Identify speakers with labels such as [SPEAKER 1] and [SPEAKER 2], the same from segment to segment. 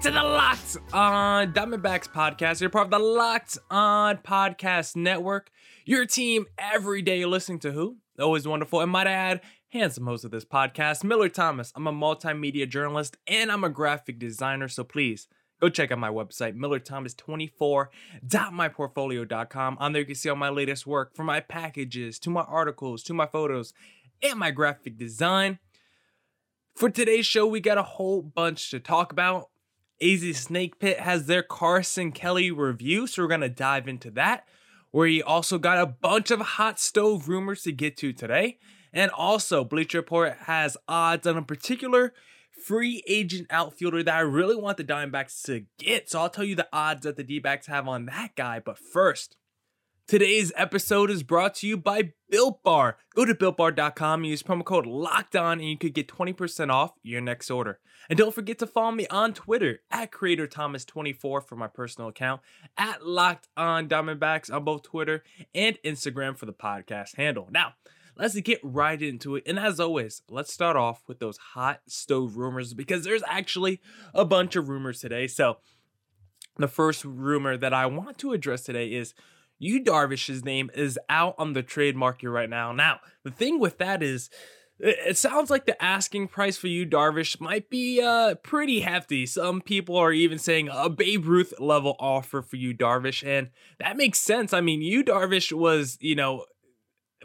[SPEAKER 1] To the Locked On Diamondbacks podcast. You're part of the Locked On Podcast Network. Your team every day. Listening to who? Always wonderful. And might I add, handsome host of this podcast, Miller Thomas. I'm a multimedia journalist and I'm a graphic designer. So please go check out my website, millerthomas24.myportfolio.com. On there, you can see all my latest work from my packages to my articles to my photos and my graphic design. For today's show, we got a whole bunch to talk about. AZ Snake Pit has their Carson Kelly review, so we're going to dive into that. Where he also got a bunch of hot stove rumors to get to today. And also, Bleacher Report has odds on a particular free agent outfielder that I really want the Diamondbacks to get. So I'll tell you the odds that the D backs have on that guy. But first, Today's episode is brought to you by Built Bar. Go to builtbar.com use promo code Locked On, and you could get 20% off your next order. And don't forget to follow me on Twitter at Creator Thomas24 for my personal account, at Locked On Diamondbacks on both Twitter and Instagram for the podcast handle. Now, let's get right into it. And as always, let's start off with those hot stove rumors because there's actually a bunch of rumors today. So, the first rumor that I want to address today is Yu Darvish's name is out on the trade market right now. Now, the thing with that is, it sounds like the asking price for Yu Darvish might be uh, pretty hefty. Some people are even saying a Babe Ruth level offer for Yu Darvish, and that makes sense. I mean, Yu Darvish was, you know,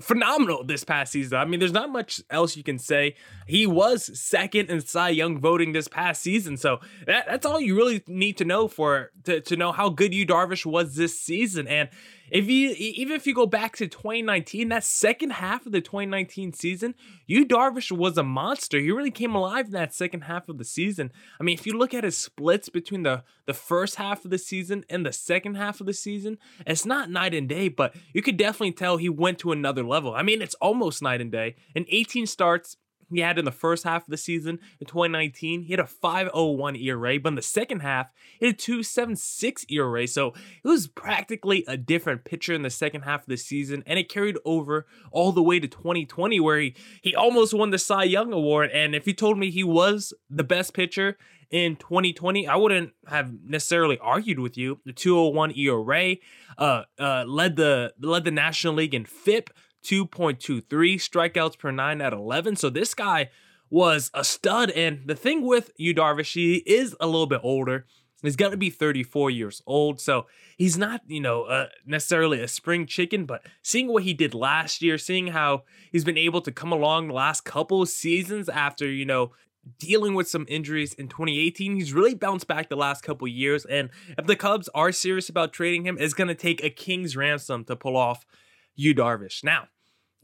[SPEAKER 1] phenomenal this past season. I mean, there's not much else you can say. He was second in Cy Young voting this past season, so that, that's all you really need to know for to, to know how good Yu Darvish was this season. And if you even if you go back to 2019, that second half of the 2019 season, Yu Darvish was a monster. He really came alive in that second half of the season. I mean, if you look at his splits between the the first half of the season and the second half of the season, it's not night and day, but you could definitely tell he went to another level. I mean, it's almost night and day. In 18 starts, he had in the first half of the season in 2019. He had a 501 ERA, but in the second half, he had a 276 ERA. So it was practically a different pitcher in the second half of the season, and it carried over all the way to 2020, where he, he almost won the Cy Young Award. And if you told me he was the best pitcher in 2020, I wouldn't have necessarily argued with you. The 201 ERA uh, uh, led the led the National League in FIP. 2.23 strikeouts per nine at 11. So this guy was a stud. And the thing with Yu Darvish, he is a little bit older. He's going to be 34 years old. So he's not, you know, uh, necessarily a spring chicken, but seeing what he did last year, seeing how he's been able to come along the last couple seasons after, you know, dealing with some injuries in 2018. He's really bounced back the last couple years. And if the Cubs are serious about trading him, it's going to take a king's ransom to pull off Yu Darvish. Now,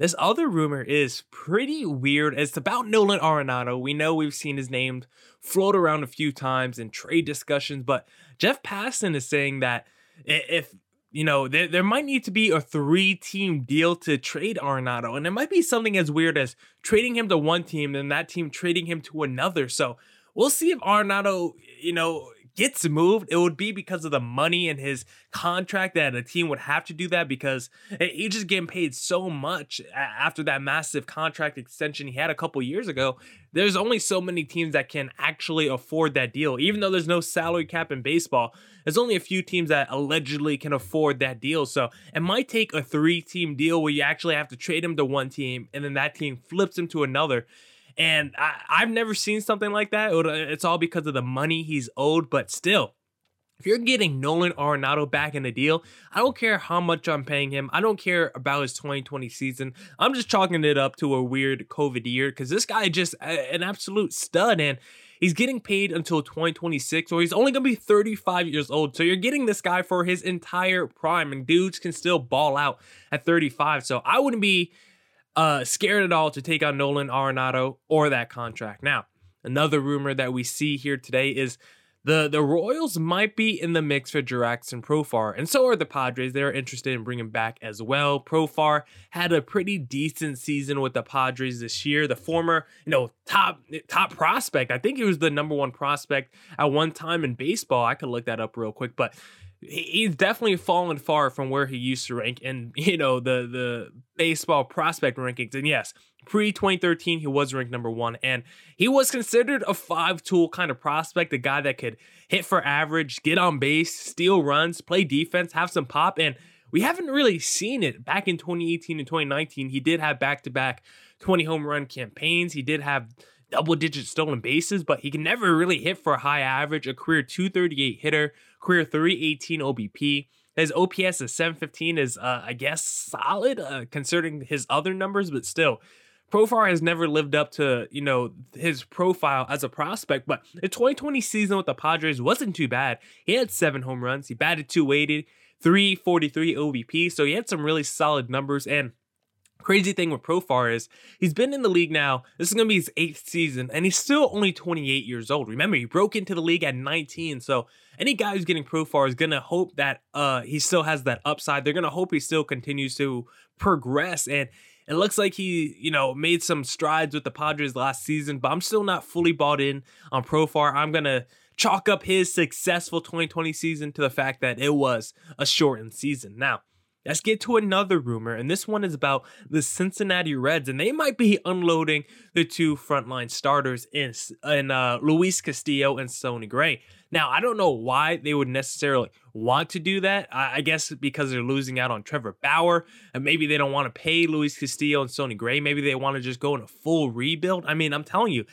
[SPEAKER 1] this other rumor is pretty weird. It's about Nolan Arenado. We know we've seen his name float around a few times in trade discussions, but Jeff Passan is saying that if you know, there, there might need to be a three team deal to trade Arenado. And it might be something as weird as trading him to one team and that team trading him to another. So we'll see if Arenado, you know, gets moved, it would be because of the money in his contract that a team would have to do that because he just getting paid so much after that massive contract extension he had a couple years ago. There's only so many teams that can actually afford that deal. Even though there's no salary cap in baseball, there's only a few teams that allegedly can afford that deal. So it might take a three team deal where you actually have to trade him to one team and then that team flips him to another. And I, I've never seen something like that. It's all because of the money he's owed, but still, if you're getting Nolan Arenado back in the deal, I don't care how much I'm paying him. I don't care about his 2020 season. I'm just chalking it up to a weird COVID year because this guy is just an absolute stud and he's getting paid until 2026 or he's only going to be 35 years old. So you're getting this guy for his entire prime and dudes can still ball out at 35. So I wouldn't be uh, scared at all to take on Nolan Arenado or that contract. Now, another rumor that we see here today is The the Royals might be in the mix for Jurickson Profar, and so are the Padres. They're interested in bringing back as well. Profar had a pretty decent season with the Padres this year. The former, you know, top top prospect. I think he was the number one prospect at one time in baseball. I could look that up real quick, but he's definitely fallen far from where he used to rank in you know the the baseball prospect rankings. And yes pre 2013 he was ranked number one and he was considered a five tool kind of prospect a guy that could hit for average get on base steal runs play defense have some pop and we haven't really seen it. Back in 2018 and 2019 he did have back-to-back 20 home run campaigns. He did have double digit stolen bases, but he can never really hit for a high average, a career 238 hitter, career 318 OBP. His OPS is 715 is, uh, I guess, solid uh, considering his other numbers, but still, Profar has never lived up to, you know, his profile as a prospect, but the 2020 season with the Padres wasn't too bad. He had seven home runs, he batted 280, 343 OBP, so he had some really solid numbers, and Crazy thing with Profar is he's been in the league now. This is going to be his eighth season, and he's still only 28 years old. Remember, he broke into the league at 19. So any guy who's getting Profar is going to hope that uh, he still has that upside. They're going to hope he still continues to progress. And it looks like he, you know, made some strides with the Padres last season, but I'm still not fully bought in on Profar. I'm going to chalk up his successful 2020 season to the fact that it was a shortened season. Now, Let's get to another rumor, and this one is about the Cincinnati Reds, and they might be unloading the two frontline starters in, in uh, Luis Castillo and Sonny Gray. Now, I don't know why they would necessarily want to do that. I, I guess because they're losing out on Trevor Bauer, and maybe they don't want to pay Luis Castillo and Sonny Gray. Maybe they want to just go in a full rebuild. I mean, I'm telling you,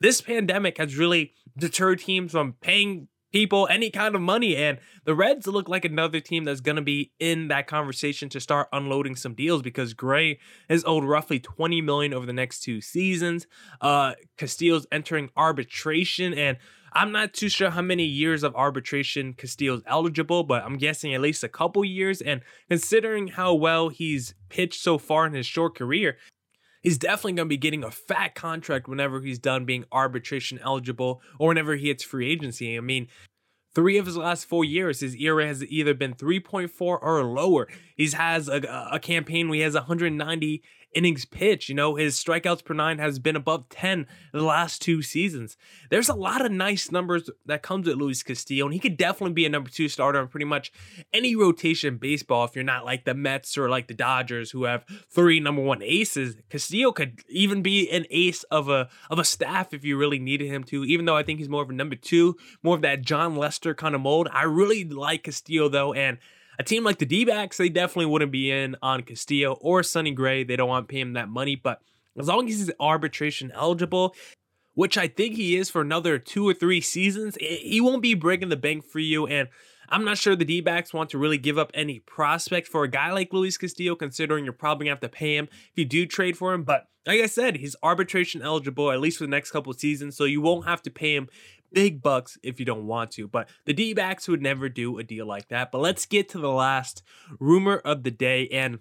[SPEAKER 1] this pandemic has really deterred teams from paying people any kind of money. And the Reds look like another team that's going to be in that conversation to start unloading some deals because Gray is owed roughly 20 million over the next two seasons. Uh, Castillo's entering arbitration and I'm not too sure how many years of arbitration Castillo's eligible, but I'm guessing at least a couple years. And considering how well he's pitched so far in his short career, he's definitely going to be getting a fat contract whenever he's done being arbitration eligible or whenever he hits free agency. I mean, three of his last four years, his ERA has either been 3.4 or lower. He has a, a campaign where he has 190 innings pitched. You know, his strikeouts per nine has been above 10 the last two seasons. There's a lot of nice numbers that comes with Luis Castillo, and he could definitely be a number two starter in pretty much any rotation baseball if you're not like the Mets or like the Dodgers who have three number one aces. Castillo could even be an ace of a of a staff if you really needed him to, even though I think he's more of a number two, more of that Jon Lester kind of mold. I really like Castillo though, and a team like the D backs, they definitely wouldn't be in on Castillo or Sonny Gray. They don't want to pay him that money. But as long as he's arbitration eligible, which I think he is for another two or three seasons, he won't be breaking the bank for you. And I'm not sure the D backs want to really give up any prospect for a guy like Luis Castillo, considering you're probably going to have to pay him if you do trade for him. But like I said, he's arbitration eligible at least for the next couple seasons, so you won't have to pay him big bucks if you don't want to. But the D backs would never do a deal like that. But let's get to the last rumor of the day. And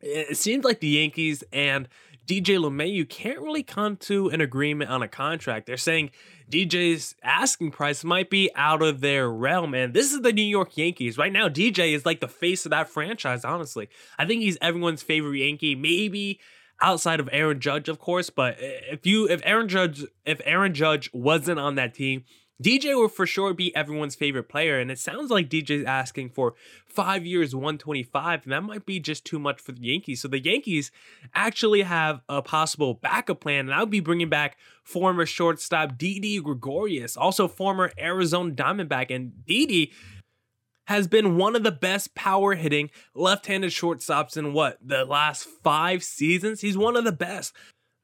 [SPEAKER 1] it seems like the Yankees and DJ LeMahieu can't really come to an agreement on a contract. They're saying DJ's asking price might be out of their realm. And this is the New York Yankees. Right now, DJ is like the face of that franchise, honestly. I think he's everyone's favorite Yankee. Maybe outside of Aaron Judge, of course. But if you if Aaron Judge if Aaron Judge wasn't on that team, DJ would for sure be everyone's favorite player. And it sounds like DJ's asking for five years, 125, and that might be just too much for the Yankees. So the Yankees actually have a possible backup plan, and I would be bringing back former shortstop Didi Gregorius, also former Arizona Diamondback. And Didi has been one of the best power hitting left handed shortstops in what, the last five seasons? He's one of the best.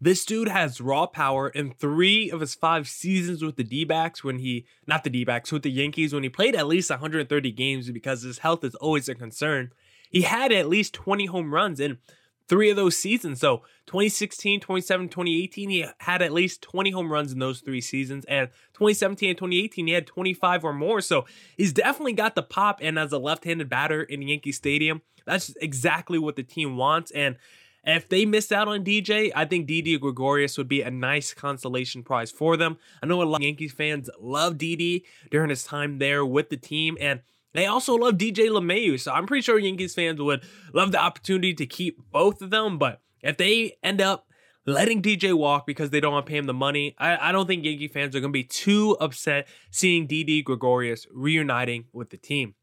[SPEAKER 1] This dude has raw power in three of his five seasons with the D backs when he, not the D backs, with the Yankees, when he played at least 130 games because his health is always a concern. He had at least 20 home runs. And three of those seasons. So 2016, 2017, 2018, he had at least 20 home runs in those three seasons. And 2017 and 2018, he had 25 or more. So he's definitely got the pop. And as a left handed batter in Yankee Stadium, that's exactly what the team wants. And If they miss out on DJ, I think Didi Gregorius would be a nice consolation prize for them. I know a lot of Yankees fans love Didi during his time there with the team, and they also love DJ LeMahieu, So I'm pretty sure Yankees fans would love the opportunity to keep both of them. But if they end up letting DJ walk because they don't want to pay him the money, I, I don't think Yankee fans are going to be too upset seeing Didi Gregorius reuniting with the team.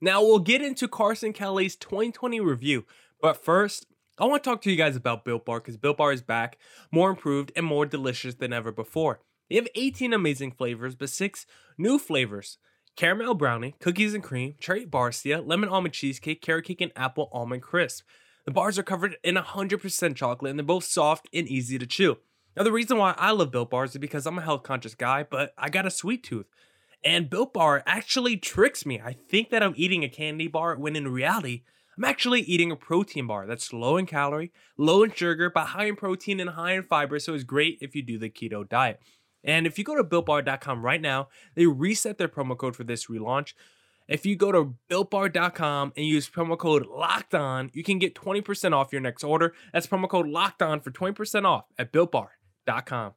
[SPEAKER 1] Now we'll get into Carson Kelly's 2020 review, but first, I want to talk to you guys about Built Bar because Built Bar is back, more improved, and more delicious than ever before. They have 18 amazing flavors, but six new flavors caramel brownie, cookies and cream, cherry barcia, lemon almond cheesecake, carrot cake, and apple almond crisp. The bars are covered in 100% chocolate and they're both soft and easy to chew. Now, the reason why I love Built Bars is because I'm a health conscious guy, but I got a sweet tooth. And Built Bar actually tricks me. I think that I'm eating a candy bar when in reality, I'm actually eating a protein bar that's low in calorie, low in sugar, but high in protein and high in fiber, so it's great if you do the keto diet. And if you go to builtbar.com right now, they reset their promo code for this relaunch. If you go to builtbar.com and use promo code locked on, you can get 20% off your next order. That's promo code locked on for 20% off at builtbar.com.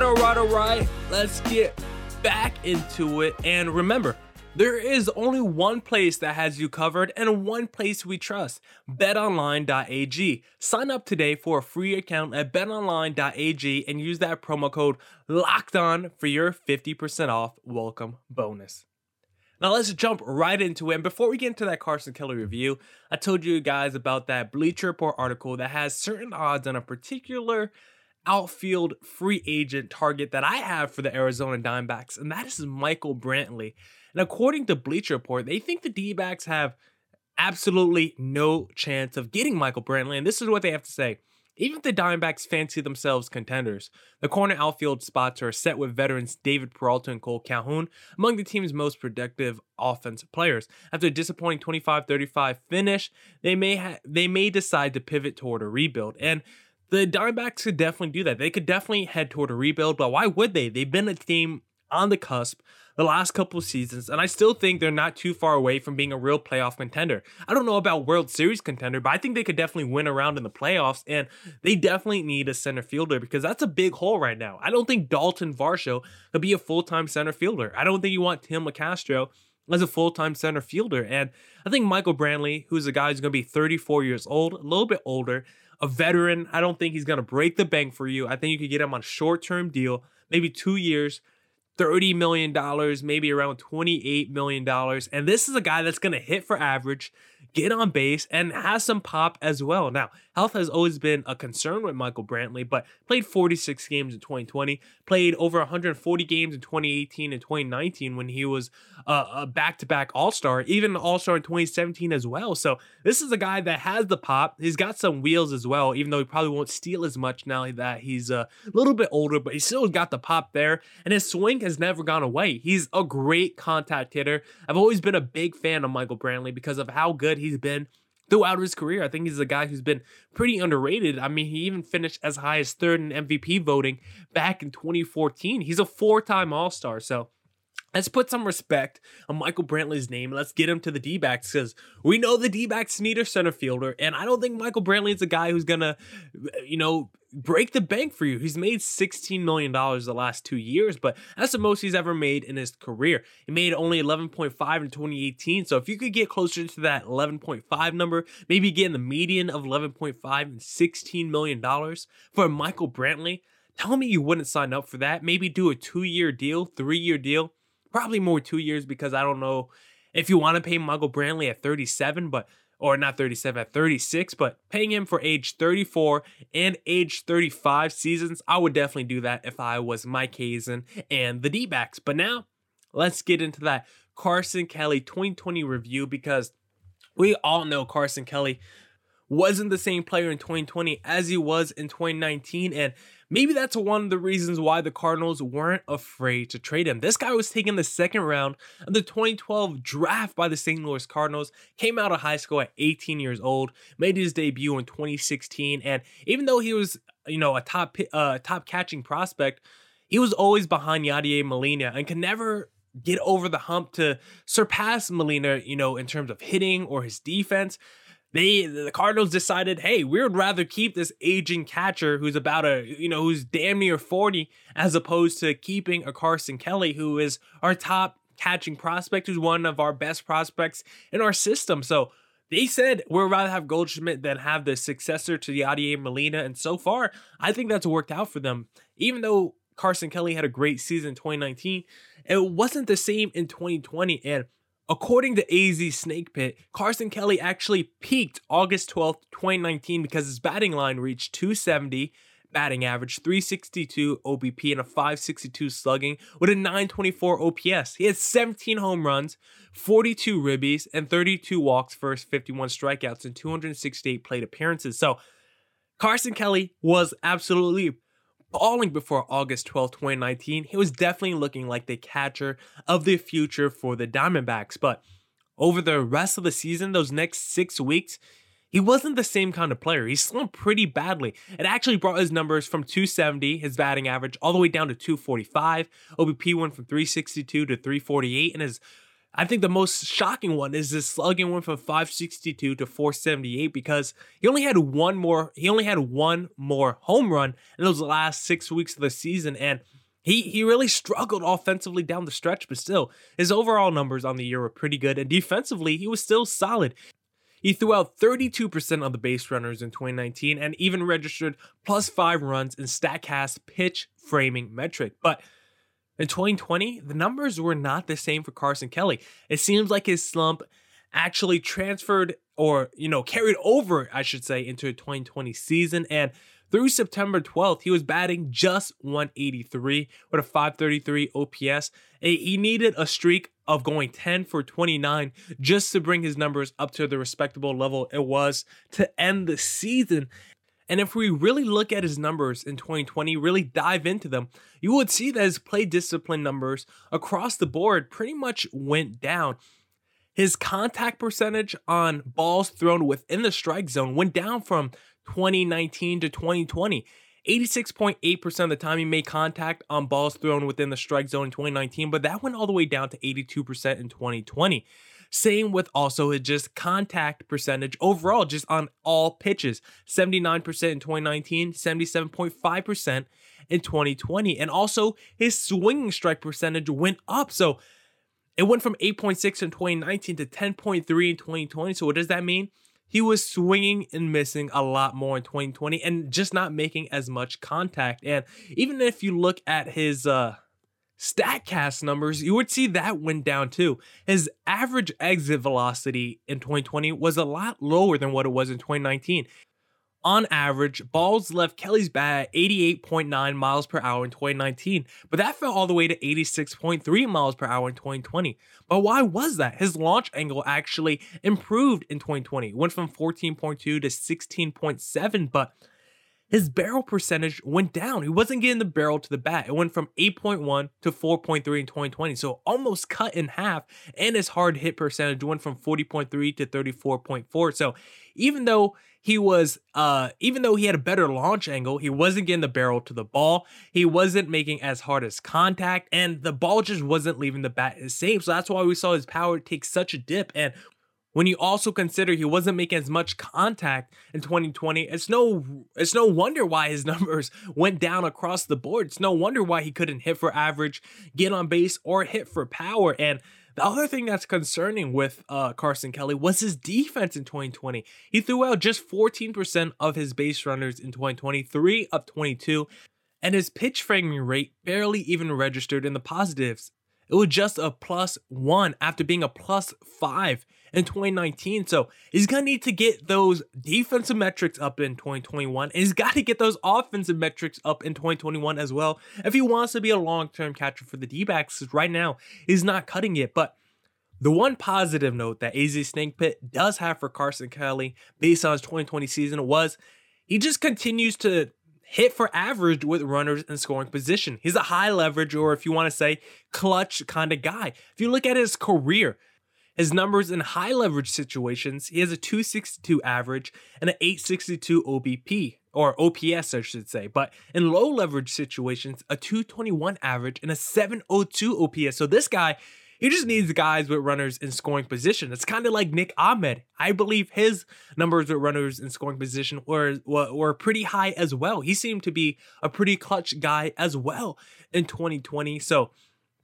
[SPEAKER 1] right, all right, all right. Let's get back into it. And remember, there is only one place that has you covered and one place we trust betonline.ag. Sign up today for a free account at betonline.ag and use that promo code locked on for your 50% off welcome bonus. Now let's jump right into it. And before we get into that Carson Kelly review, I told you guys about that Bleacher Report article that has certain odds on a particular outfield free agent target that I have for the Arizona Diamondbacks, and that is Michael Brantley. And according to Bleacher Report, they think the D backs have absolutely no chance of getting Michael Brantley. And this is what they have to say. Even if the Diamondbacks fancy themselves contenders, the corner outfield spots are set with veterans David Peralta and Cole Calhoun among the team's most productive offensive players. After a disappointing 25-35 finish, they may ha- they may decide to pivot toward a rebuild. And the Diamondbacks could definitely do that. They could definitely head toward a rebuild, but why would they? They've been a team on the cusp the last couple seasons, and I still think they're not too far away from being a real playoff contender. I don't know about World Series contender, but I think they could definitely win around in the playoffs, and they definitely need a center fielder because that's a big hole right now. I don't think Dalton Varsho could be a full time center fielder. I don't think you want Tim Locastro as a full time center fielder. And I think Michael Brantley, who's a guy who's going to be 34 years old, a little bit older, a veteran. I don't think he's going to break the bank for you. I think you could get him on a short term deal, maybe two years, $30 million, maybe around $28 million. And this is a guy that's going to hit for average, get on base, and has some pop as well. Now, health has always been a concern with Michael Brantley, but played 46 games in 2020, played over 140 games in 2018 and 2019 when he was uh, a back to back All Star, even All Star in 2017 as well. So, this is a guy that has the pop. He's got some wheels as well, even though he probably won't steal as much now that he's a little bit older, but he still got the pop there. And his swing has never gone away. He's a great contact hitter. I've always been a big fan of Michael Brantley because of how good he's been throughout his career. I think he's a guy who's been pretty underrated. I mean, he even finished as high as third in MVP voting back in 2014. He's a four time All Star. So let's put some respect on Michael Brantley's name. Let's get him to the D backs because we know the D backs need a center fielder. And I don't think Michael Brantley is a guy who's going to, you know, break the bank for you. He's made $16 million the last two years, but that's the most he's ever made in his career. He made only 11.5 in 2018. So if you could get closer to that 11.5 number, maybe get in the median of 11.5 and $16 million for Michael Brantley, tell me you wouldn't sign up for that. Maybe do a two year deal, three year deal, probably more two years because I don't know if you want to pay Michael Brantley at 37, but or not 37 at 36, but paying him for age 34 and age 35 seasons, I would definitely do that if I was Mike Hazen and the D backs. But now, let's get into that Carson Kelly 2020 review because we all know Carson Kelly wasn't the same player in 2020 as he was in 2019. And maybe that's one of the reasons why the Cardinals weren't afraid to trade him. This guy was taken the second round of the 2012 draft by the St. Louis Cardinals, came out of high school at 18 years old, made his debut in 2016. And even though he was, you know, a top, uh, top catching prospect, he was always behind Yadier Molina and could never get over the hump to surpass Molina, you know, in terms of hitting or his defense. They the Cardinals decided, hey, we would rather keep this aging catcher who's about a you know who's damn near 40 as opposed to keeping a Carson Kelly who is our top catching prospect, who's one of our best prospects in our system. So they said we'd rather have Goldschmidt than have the successor to Yadier Molina. And so far, I think that's worked out for them. Even though Carson Kelly had a great season in 2019. It wasn't the same in 2020. And according to AZ Snake Pit, Carson Kelly actually peaked August 12th, 2019 because his batting line reached 270 batting average, 362 OBP, and a 562 slugging with a 924 OPS. He had 17 home runs, 42 ribbies, and 32 walks first 51 strikeouts and 268 plate appearances. So Carson Kelly was absolutely balling before August 12, 2019, he was definitely looking like the catcher of the future for the Diamondbacks. But over the rest of the season, those next six weeks, he wasn't the same kind of player. He slumped pretty badly. It actually brought his numbers from 270, his batting average, all the way down to 245. OBP went from 362 to 348, and his I think the most shocking one is this slugging went from 562 to 478 because he only had one more he only had one more home run in those last six weeks of the season and he he really struggled offensively down the stretch, but still his overall numbers on the year were pretty good and defensively he was still solid. He threw out 32% of the base runners in 2019 and even registered plus five runs in StatCast pitch framing metric. But in 2020, the numbers were not the same for Carson Kelly. It seems like his slump actually transferred or, you know, carried over, I should say, into a 2020 season. And through September 12th, he was batting just 183 with a 533 OPS. He needed a streak of going 10 for 29 just to bring his numbers up to the respectable level it was to end the season. And if we really look at his numbers in 2020, really dive into them, you would see that his play discipline numbers across the board pretty much went down. His contact percentage on balls thrown within the strike zone went down from 2019 to 2020. 86.8% of the time he made contact on balls thrown within the strike zone in 2019, but that went all the way down to 82% in 2020. Same with also his just contact percentage overall, just on all pitches 79% in 2019, 77.5% in 2020. And also his swinging strike percentage went up. So it went from 8.6 in 2019 to 10.3 in 2020. So what does that mean? He was swinging and missing a lot more in 2020 and just not making as much contact. And even if you look at his uh StatCast numbers, you would see that went down too. His average exit velocity in 2020 was a lot lower than what it was in 2019. On average, balls left Kelly's bat at 88.9 miles per hour in 2019, but that fell all the way to 86.3 miles per hour in 2020. But why was that? His launch angle actually improved in 2020, went from 14.2 to 16.7, but his barrel percentage went down. He wasn't getting the barrel to the bat. It went from 8.1 to 4.3 in 2020. So almost cut in half. And his hard hit percentage went from 40.3 to 34.4. So even though he was uh even though he had a better launch angle, he wasn't getting the barrel to the ball. He wasn't making as hard as contact, and the ball just wasn't leaving the bat the same. So that's why we saw his power take such a dip. And when you also consider he wasn't making as much contact in 2020, it's no it's no wonder why his numbers went down across the board. It's no wonder why he couldn't hit for average, get on base, or hit for power. And the other thing that's concerning with uh, Carson Kelly was his defense in 2020. He threw out just 14% of his base runners in 2020, three of 22, and his pitch framing rate barely even registered in the positives. It was just a plus one after being a plus five in 2019. So he's going to need to get those defensive metrics up in 2021. And he's got to get those offensive metrics up in 2021 as well if he wants to be a long term catcher for the D backs. Right now, he's not cutting it. But The one positive note that AZ Snake Pit does have for Carson Kelly based on his 2020 season was he just continues to hit for average with runners in scoring position. He's a high leverage, or if you want to say clutch kind of guy. If you look at his career, his numbers in high leverage situations, he has a 262 average and an 862 OBP, or OPS, I should say. But in low leverage situations, a 221 average and a 702 OPS. So this guy he just needs guys with runners in scoring position. It's kind of like Nick Ahmed. I believe his numbers with runners in scoring position were, were, were pretty high as well. He seemed to be a pretty clutch guy as well in 2020. So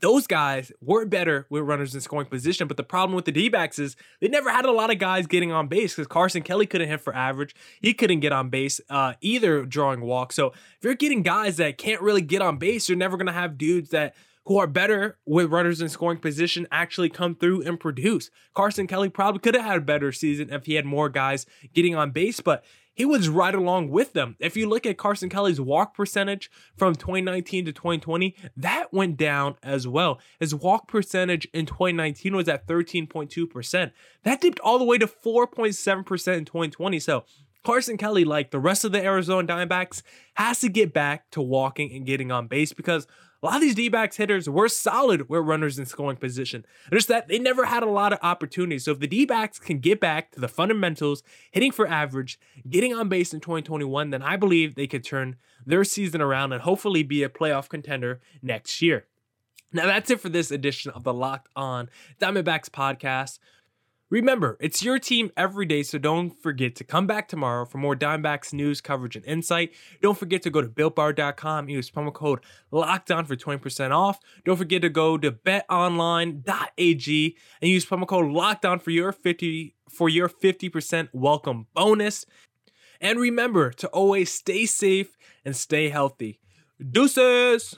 [SPEAKER 1] those guys were better with runners in scoring position. But the problem with the D backs is they never had a lot of guys getting on base because Carson Kelly couldn't hit for average. He couldn't get on base uh, either drawing walks. So if you're getting guys that can't really get on base, you're never going to have dudes that who are better with runners in scoring position actually come through and produce. Carson Kelly probably could have had a better season if he had more guys getting on base, but he was right along with them. If you look at Carson Kelly's walk percentage from 2019 to 2020, that went down as well. His walk percentage in 2019 was at 13.2%. That dipped all the way to 4.7% in 2020. So Carson Kelly, like the rest of the Arizona Diamondbacks, has to get back to walking and getting on base because a lot of these D-backs hitters were solid with runners in scoring position. Just that they never had a lot of opportunities. So if the D-backs can get back to the fundamentals, hitting for average, getting on base in 2021, then I believe they could turn their season around and hopefully be a playoff contender next year. Now that's it for this edition of the Locked On Diamondbacks podcast. Remember, it's your team every day, so don't forget to come back tomorrow for more Diamondbacks news, coverage, and insight. Don't forget to go to BuiltBar.com, use promo code LOCKDOWN for 20% off. Don't forget to go to betonline.ag and use promo code LOCKDOWN for your 50 for your 50% welcome bonus. And remember to always stay safe and stay healthy. Deuces!